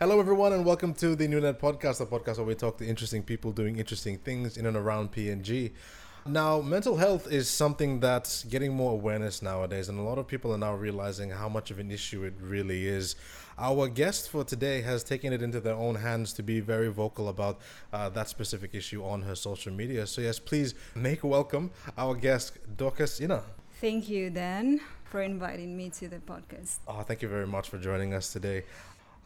Hello, everyone, and welcome to the NewNet Podcast, the podcast where we talk to interesting people doing interesting things in and around PNG. Now, mental health is something that's getting more awareness nowadays, and a lot of people are now realizing how much of an issue it really is. Our guest for today has taken it into their own hands to be very vocal about uh, that specific issue on her social media. So, yes, please make welcome our guest, Dorcas Ina. Thank you, Dan, for inviting me to the podcast. Oh, thank you very much for joining us today.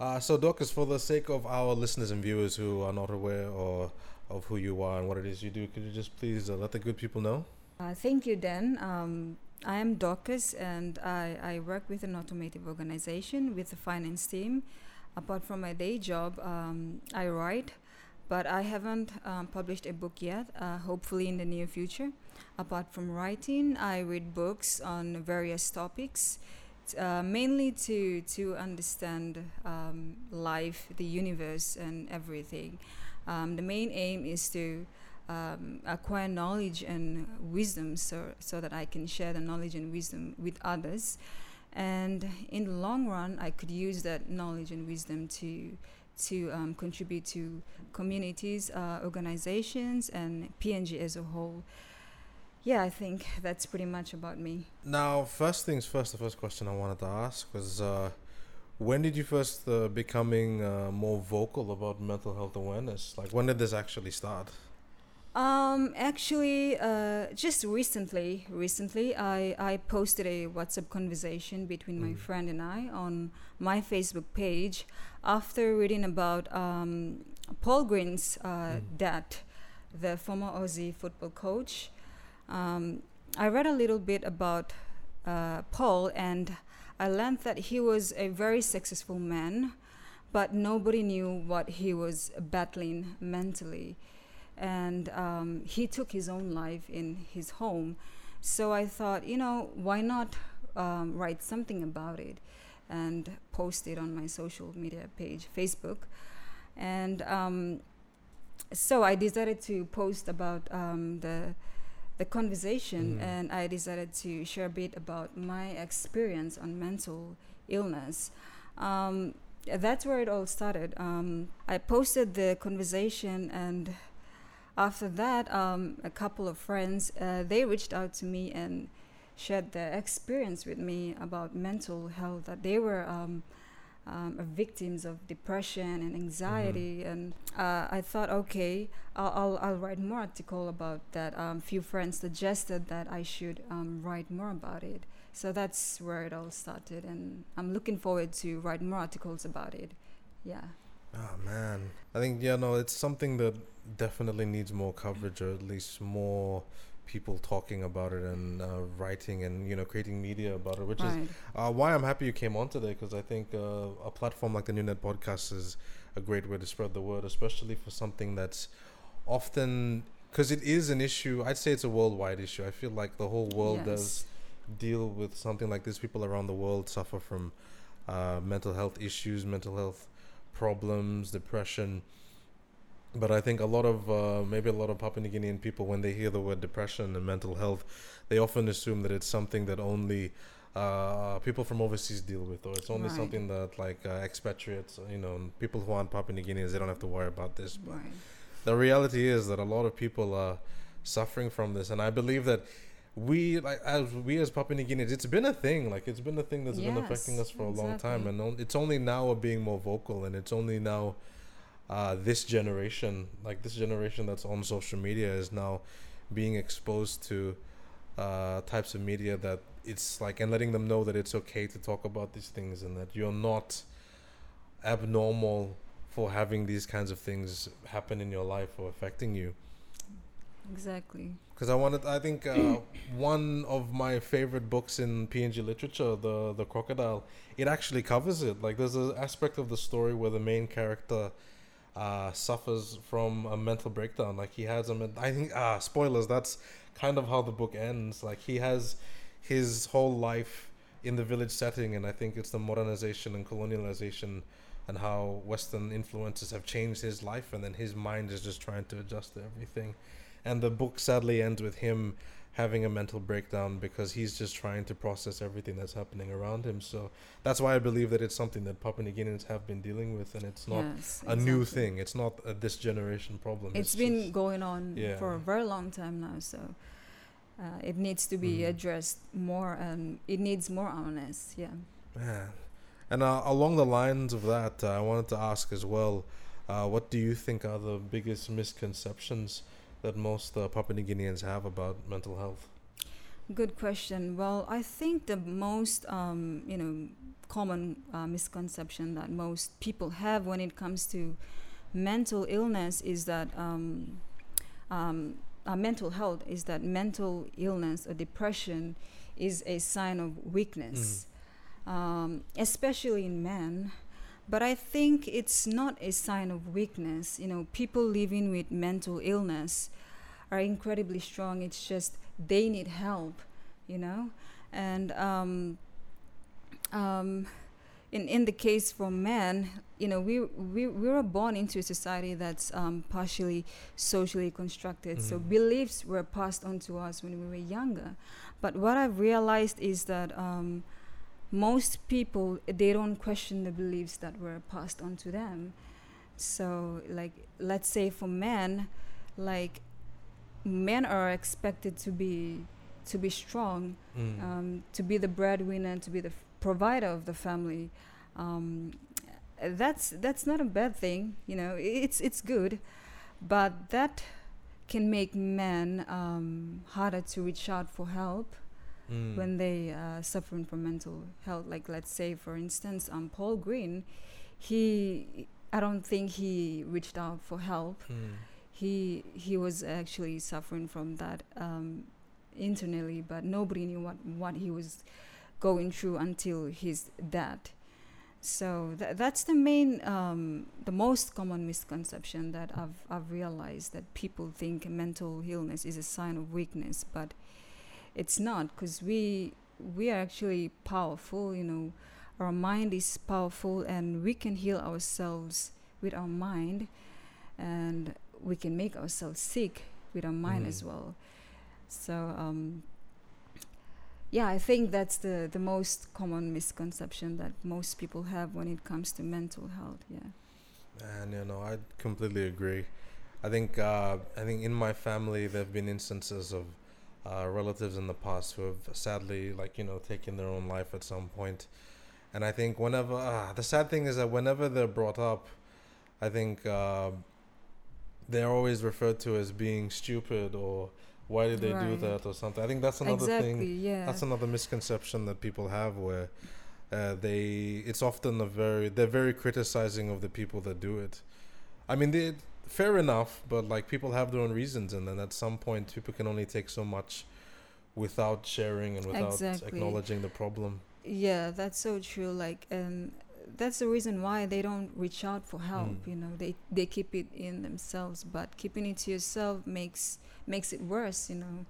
Uh, so, Dorcas, for the sake of our listeners and viewers who are not aware or of who you are and what it is you do, could you just please uh, let the good people know? Uh, thank you, Dan. Um, I am Dorcas, and I, I work with an automotive organization with the finance team. Apart from my day job, um, I write, but I haven't um, published a book yet. Uh, hopefully, in the near future. Apart from writing, I read books on various topics uh, mainly to to understand um, life, the universe, and everything. Um, the main aim is to um, acquire knowledge and wisdom, so so that I can share the knowledge and wisdom with others, and in the long run, I could use that knowledge and wisdom to to um, contribute to communities, uh, organizations, and PNG as a whole yeah, I think that's pretty much about me. Now, first things first, the first question I wanted to ask was uh, when did you first uh, becoming uh, more vocal about mental health awareness? Like, when did this actually start? Um, actually, uh, just recently, recently, I, I posted a WhatsApp conversation between mm. my friend and I on my Facebook page after reading about um, Paul Green's uh, mm. dad, the former Aussie football coach um, I read a little bit about uh, Paul and I learned that he was a very successful man, but nobody knew what he was battling mentally. And um, he took his own life in his home. So I thought, you know, why not um, write something about it and post it on my social media page, Facebook. And um, so I decided to post about um, the the conversation mm. and I decided to share a bit about my experience on mental illness. Um, that's where it all started. Um, I posted the conversation and after that, um, a couple of friends, uh, they reached out to me and shared their experience with me about mental health that they were um, victims of depression and anxiety. Mm-hmm. And uh, I thought, okay, I'll, I'll, I'll, write more article about that. Um, few friends suggested that I should um, write more about it. So that's where it all started, and I'm looking forward to write more articles about it. Yeah. Oh man, I think yeah, no, it's something that definitely needs more coverage, or at least more people talking about it and uh, writing and you know creating media about it, which right. is uh, why I'm happy you came on today because I think uh, a platform like the New Net Podcast is a great way to spread the word, especially for something that's often because it is an issue. I'd say it's a worldwide issue. I feel like the whole world yes. does deal with something like this. People around the world suffer from uh, mental health issues, mental health problems, depression but I think a lot of uh, maybe a lot of Papua New Guinean people, when they hear the word depression and mental health, they often assume that it's something that only uh, people from overseas deal with, or it's only right. something that like uh, expatriates, you know, people who aren't Papua New Guineans, they don't have to worry about this. But right. the reality is that a lot of people are suffering from this, and I believe that we like as we as Papua New Guineans, it's been a thing. Like it's been a thing that's yes, been affecting us for exactly. a long time, and on, it's only now we're being more vocal, and it's only now uh, this generation, like this generation that's on social media, is now being exposed to uh, types of media that it's like, and letting them know that it's okay to talk about these things and that you're not abnormal for having these kinds of things happen in your life or affecting you. Exactly. Because I wanted, I think uh, one of my favorite books in PNG literature, the the crocodile, it actually covers it. Like there's an aspect of the story where the main character uh, suffers from a mental breakdown. Like he has a, men- I think, ah, spoilers. That's kind of how the book ends. Like he has his whole life in the village setting, and I think it's the modernization and colonialization and how Western influences have changed his life, and then his mind is just trying to adjust to everything. And the book sadly ends with him having a mental breakdown because he's just trying to process everything that's happening around him. So that's why I believe that it's something that Papua New Guineans have been dealing with, and it's not yes, a exactly. new thing. It's not a this generation problem. it's, it's been going on yeah. for a very long time now. So. Uh, it needs to be mm. addressed more and it needs more awareness yeah Man. and uh, along the lines of that uh, i wanted to ask as well uh, what do you think are the biggest misconceptions that most uh, Papua New Guineans have about mental health? Good question. Well, I think the most um, you know common uh, misconception that most people have when it comes to mental illness is that um, um, uh, mental health is that mental illness or depression is a sign of weakness, mm. um, especially in men. But I think it's not a sign of weakness. You know, people living with mental illness are incredibly strong. It's just they need help, you know? And um, um, in, in the case for men, you know, we, we, we were born into a society that's um, partially socially constructed. Mm-hmm. So beliefs were passed on to us when we were younger. But what I've realized is that um, most people they don't question the beliefs that were passed on to them. So like let's say for men like men are expected to be to be strong mm. um, to be the breadwinner to be the f- provider of the family. Um, that's that's not a bad thing you know it's it's good. But that can make men um, harder to reach out for help mm. when they uh, suffering from mental health. Like let's say, for instance, um, Paul Green, he I don't think he reached out for help. Mm. He he was actually suffering from that um, internally, but nobody knew what what he was going through until his death. So th- that's the main, um, the most common misconception that I've I've realized that people think mental illness is a sign of weakness, but it's not because we we are actually powerful you know. Our mind is powerful and we can heal ourselves with our mind and we can make ourselves sick with our mind mm. as well. So um, yeah i think that's the the most common misconception that most people have when it comes to mental health yeah. And you know i completely agree. I think uh, i think in my family there have been instances of uh, relatives in the past who have sadly, like you know, taken their own life at some point. And I think whenever uh, the sad thing is that whenever they're brought up, I think uh, they're always referred to as being stupid or why did they right. do that or something. I think that's another exactly, thing. Yeah. That's another misconception that people have where uh, they it's often a very they're very criticizing of the people that do it. I mean, they fair enough, but like people have their own reasons, and then at some point, people can only take so much without sharing and without exactly. acknowledging the problem. Yeah, that's so true. Like, and that's the reason why they don't reach out for help. Mm. You know, they they keep it in themselves, but keeping it to yourself makes makes it worse. You know,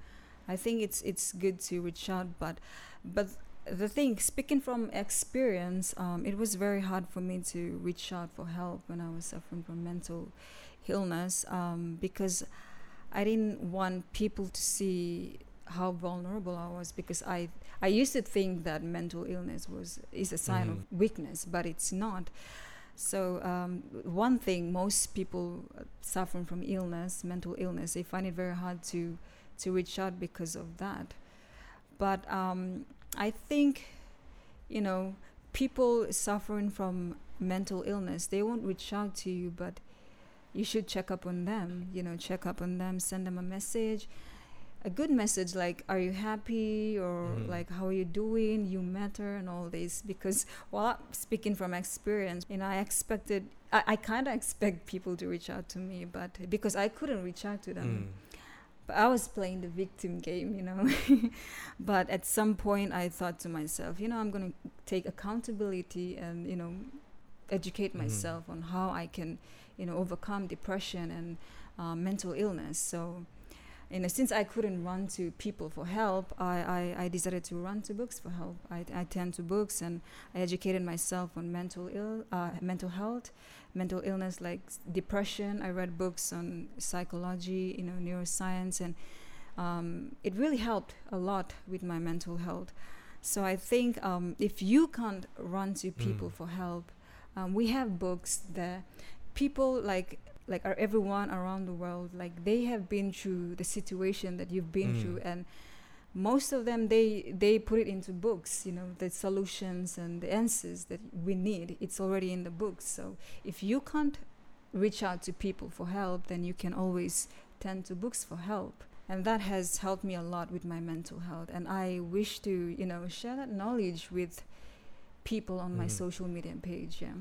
I think it's it's good to reach out, but but the thing, speaking from experience, um, it was very hard for me to reach out for help when I was suffering from mental illness um, because I didn't want people to see how vulnerable I was because I I used to think that mental illness was is a sign mm-hmm. of weakness, but it's not. So um, one thing, most people suffering from illness, mental illness, they find it very hard to to reach out because of that. But um, I think, you know, people suffering from mental illness, they won't reach out to you, but you should check up on them you know check up on them send them a message. A good message like are you happy? or mm. like how are you doing? You matter and all this. Because well speaking from experience you know i expected i, I kind of expect people to reach out to me but because i couldn't reach out to them. Mm. but i was playing the victim game you know. But at some point i thought to myself you know i'm going to take accountability and you know educate mm. myself on how i can you know overcome depression and uh, mental illness. So, you know, since I couldn't run to people for help, I, I, I decided to run to books for help. I, I turned to books and I educated myself on mental ill uh, mental health, mental illness like depression. I read books on psychology, you know, neuroscience and. um, it really helped a lot with my mental health. So I think um, if you can't run to people mm. for help, um, we have books that people like like are everyone around the world like they have been through the situation that you've been mm. through and most of them they they put it into books you know the solutions and the answers that we need it's already in the books so if you can't reach out to people for help then you can always turn to books for help and that has helped me a lot with my mental health and i wish to you know share that knowledge with people on mm. my mm-hmm. social media page yeah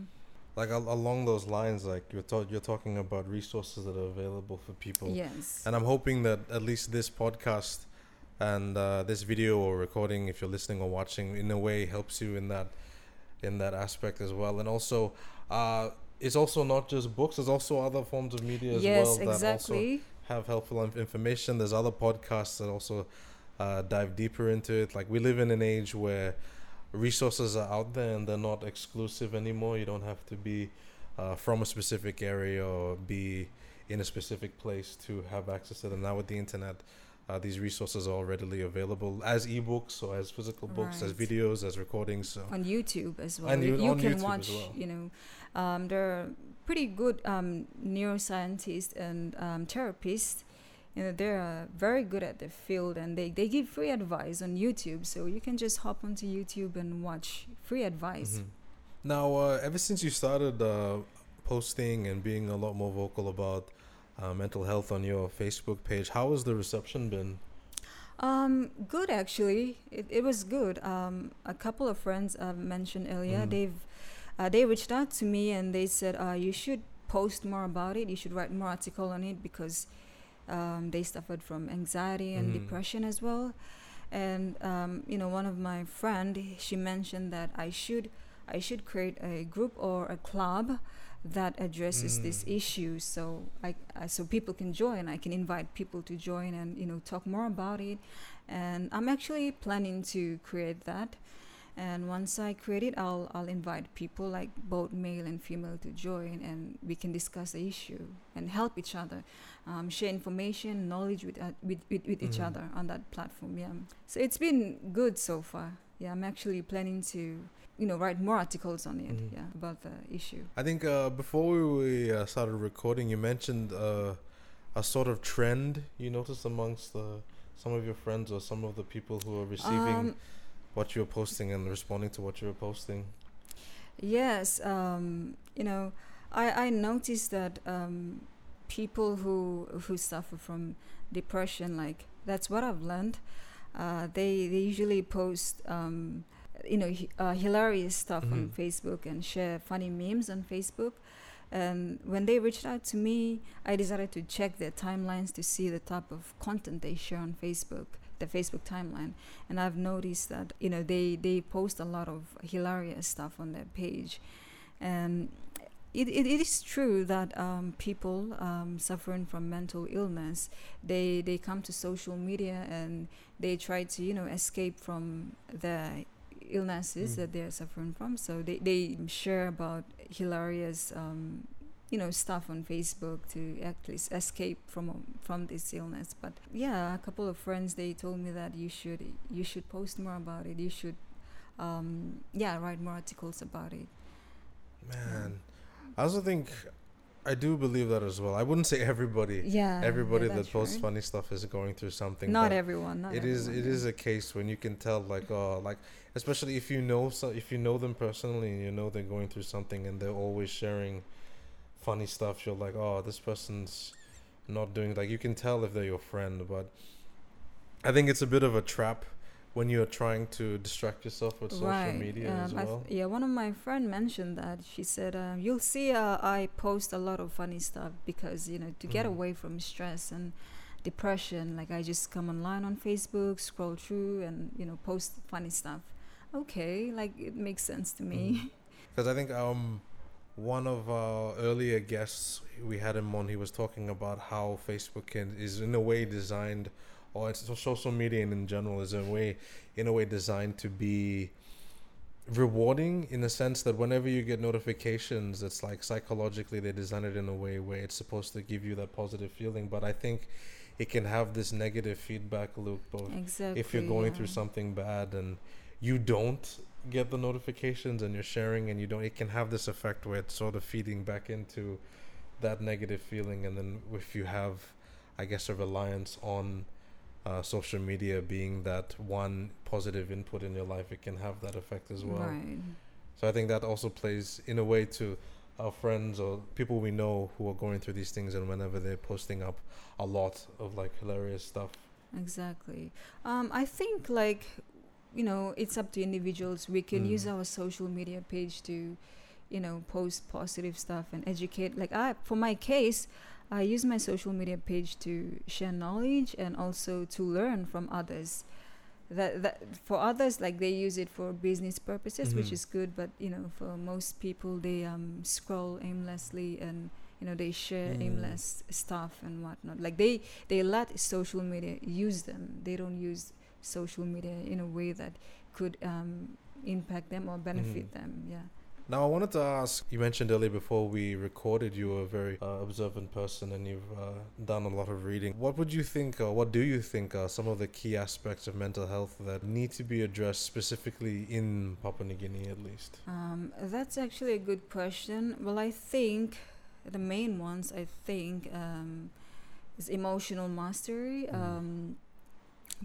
like al- along those lines like you're ta- you're talking about resources that are available for people yes and i'm hoping that at least this podcast and uh, this video or recording if you're listening or watching in a way helps you in that in that aspect as well and also uh, it's also not just books there's also other forms of media as yes, well that exactly. also have helpful information there's other podcasts that also uh, dive deeper into it like we live in an age where resources are out there and they're not exclusive anymore you don't have to be uh, from a specific area or be in a specific place to have access to them now with the internet uh, these resources are all readily available as ebooks or as physical books, right. as videos, as recordings. So. On YouTube as well. And you, you can YouTube watch, well. you know, um, there are pretty good um, neuroscientists and um, therapists. You know, they're very good at their field and they, they give free advice on YouTube. So you can just hop onto YouTube and watch free advice. Mm-hmm. Now, uh, ever since you started uh, posting and being a lot more vocal about uh, mental health on your Facebook page. How has the reception been? Um, good actually. It, it was good. Um, a couple of friends uh, mentioned earlier. Mm. They've uh, they reached out to me and they said uh, you should post more about it. You should write more article on it because um, they suffered from anxiety and mm. depression as well. And um, you know, one of my friend she mentioned that I should I should create a group or a club that addresses mm. this issue so I, I, so people can join i can invite people to join and you know talk more about it and i'm actually planning to create that and once i create it i'll i'll invite people like both male and female to join and we can discuss the issue and help each other um, share information knowledge with uh, with, with, with mm. each other on that platform yeah so it's been good so far yeah i'm actually planning to you know write more articles on it mm-hmm. yeah about the issue i think uh, before we uh, started recording you mentioned uh, a sort of trend you noticed amongst the some of your friends or some of the people who are receiving um, what you're posting and responding to what you're posting yes um, you know i i noticed that um, people who who suffer from depression like that's what i've learned uh, they they usually post um, you know, uh, hilarious stuff mm-hmm. on Facebook and share funny memes on Facebook. And when they reached out to me, I decided to check their timelines to see the type of content they share on Facebook, the Facebook timeline. And I've noticed that you know they they post a lot of hilarious stuff on their page, and it, it, it is true that um, people um, suffering from mental illness they they come to social media and they try to you know escape from the illnesses mm. that they're suffering from. So they, they share about hilarious, um, you know, stuff on Facebook to at least escape from from this illness. But yeah, a couple of friends they told me that you should you should post more about it. You should, um, yeah, write more articles about it. Man, I also think I do believe that as well. I wouldn't say everybody. Yeah. Everybody yeah, that posts right. funny stuff is going through something. Not everyone. Not it everyone, is. It is a case when you can tell, like, oh, like, especially if you know, so if you know them personally and you know they're going through something and they're always sharing funny stuff, you're like, oh, this person's not doing like you can tell if they're your friend, but I think it's a bit of a trap when you're trying to distract yourself with social right. media um, as well. yeah, one of my friend mentioned that. She said, um, "You'll see, uh, I post a lot of funny stuff because you know to get mm. away from stress and depression. Like I just come online on Facebook, scroll through, and you know post funny stuff. Okay, like it makes sense to me. Because mm. I think um." One of our earlier guests, we had him on. He was talking about how Facebook can, is in a way designed or it's social media in general is a way in a way designed to be rewarding in the sense that whenever you get notifications it's like psychologically they design it in a way where it's supposed to give you that positive feeling but i think it can have this negative feedback loop of exactly, if you're going yeah. through something bad and you don't get the notifications and you're sharing and you don't it can have this effect where it's sort of feeding back into that negative feeling. And then if you have i guess a reliance on uh, social media being that one positive input in your life it can have that effect as well. Right. so i think that also plays in a way to our friends or people we know who are going through these things and whenever they're posting up a lot of like hilarious stuff. Exactly. Um, i think like you know it's up to individuals we can mm. use our social media page to you know post positive stuff and educate like i for my case i use my social media page to share knowledge and also to learn from others that that for others like they use it for business purposes mm-hmm. which is good but you know for most people they um scroll aimlessly and you know they share mm. aimless stuff and whatnot like they they let social media use them they don't use social media in a way that could um, impact them or benefit mm. them. Yeah. Now, I wanted to ask you mentioned earlier before we recorded you were a very uh, observant person and you've uh, done a lot of reading. What would you think, or what do you think are some of the key aspects of mental health that need to be addressed specifically in Papua New Guinea at least? Um, that's actually a good question. Well, I think the main ones, I think, um, is emotional mastery. Mm. Um,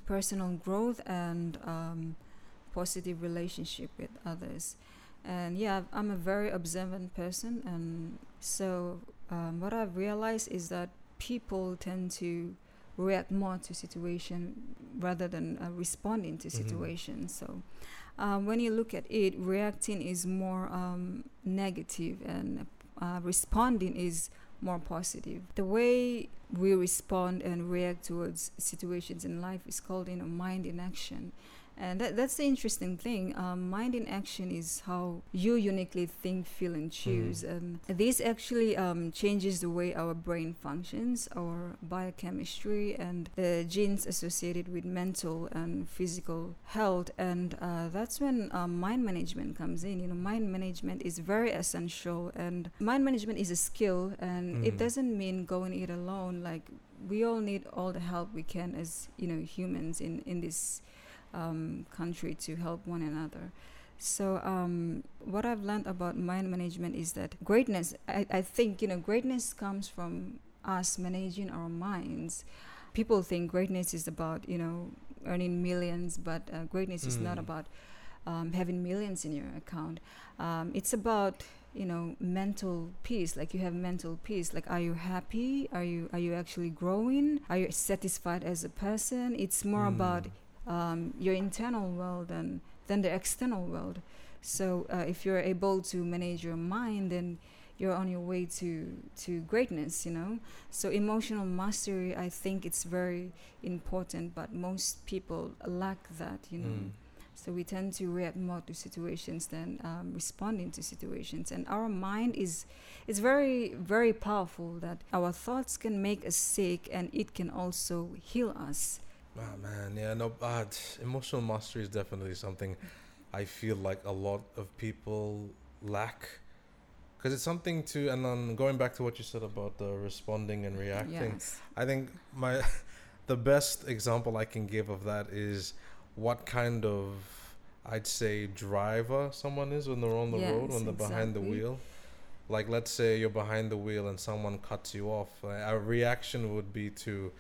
personal growth and um, positive relationship with others. And yeah, I'm a very observant person, and so um, what I've realized is that people tend to react more to situation rather than uh, responding to mm-hmm. situations. So um, when you look at it, reacting is more um, negative, and uh, responding is more positive. The way we respond and react towards situations in life is called you know mind in action and that, that's the interesting thing. Um, mind in action is how you uniquely think, feel, and mm-hmm. choose. Mm. And this actually um, changes the way our brain functions, our biochemistry, and the genes associated with mental and physical health. And uh, that's when um, mind management comes in. You know, mind management is very essential, and mind management is a skill, and mm. it mm-hmm. doesn't mean going it alone. Like we all need all the help we can as you know humans in in this um, country to help one another. So um, what I've learned about mind management is that greatness. I, I think you know greatness comes from us managing our minds. People think greatness is about you know earning millions, but uh, greatness mm. is not hmm. about um, having millions in your account. Um, it's about you know mental peace like you have mental peace like are you happy are you are you actually growing are you satisfied as a person it's more mm. about um, your internal world and than the external world. So uh, if you're able to manage your mind, then you're on your way to to greatness. You know. So emotional mastery, I think it's very important, but most people lack that. You know. Mm. So we tend to react more to situations than um, responding to situations, and our mind is is very very powerful. That our thoughts can make us sick, and it can also heal us. Oh man, yeah, no, uh, but emotional mastery is definitely something I feel like a lot of people lack. Because it's something to, and then going back to what you said about the responding and reacting, yes. I think my, the best example I can give of that is what kind of, I'd say, driver someone is when they're on the yes, road, when they're exactly. behind the wheel. Like, let's say you're behind the wheel and someone cuts you off. A reaction would be to,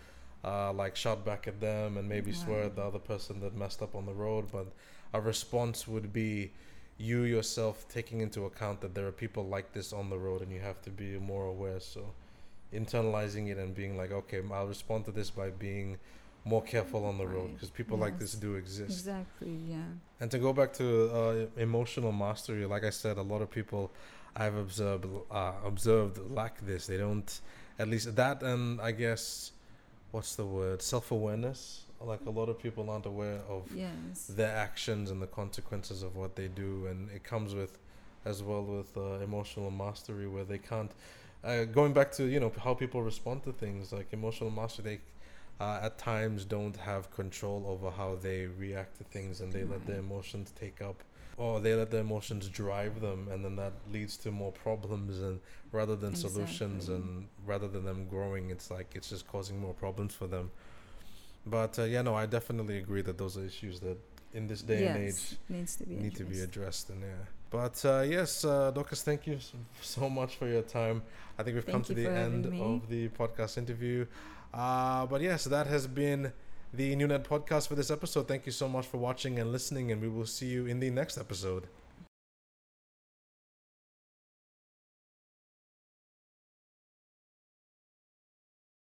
uh, like shout back at them and maybe right. swear at the other person that messed up on the road. But a response would be you yourself taking into account that there are people like this on the road and you have to be more aware. So internalizing it and being like, okay, I'll respond to this by being more careful on the right. road because people yes. like this do exist. Exactly, yeah. And to go back to uh, emotional mastery, like I said, a lot of people I've observed uh, observed lack this. They don't, at least that, and I guess what's the word self-awareness like a lot of people aren't aware of yes. their actions and the consequences of what they do and it comes with as well with uh, emotional mastery where they can't uh, going back to you know how people respond to things like emotional mastery they uh, at times don't have control over how they react to things and they let their emotions take up or they let their emotions drive them and then that leads to more problems and rather than exactly. solutions and rather than them growing it's like it's just causing more problems for them. But uh, yeah no i definitely agree that those are issues that in this day yes, and age needs to be need addressed. to be addressed. and yeah. But uh, yes uh, Dorcas thank you so much for your time. I think we've thank come to the end of the podcast interview uh, but yes that has been the New Net podcast for this episode. Thank you so much for watching and listening, and we will see you in the next episode.